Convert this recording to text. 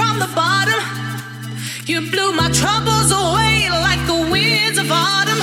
from the bottom. You blew my troubles away like the winds of autumn.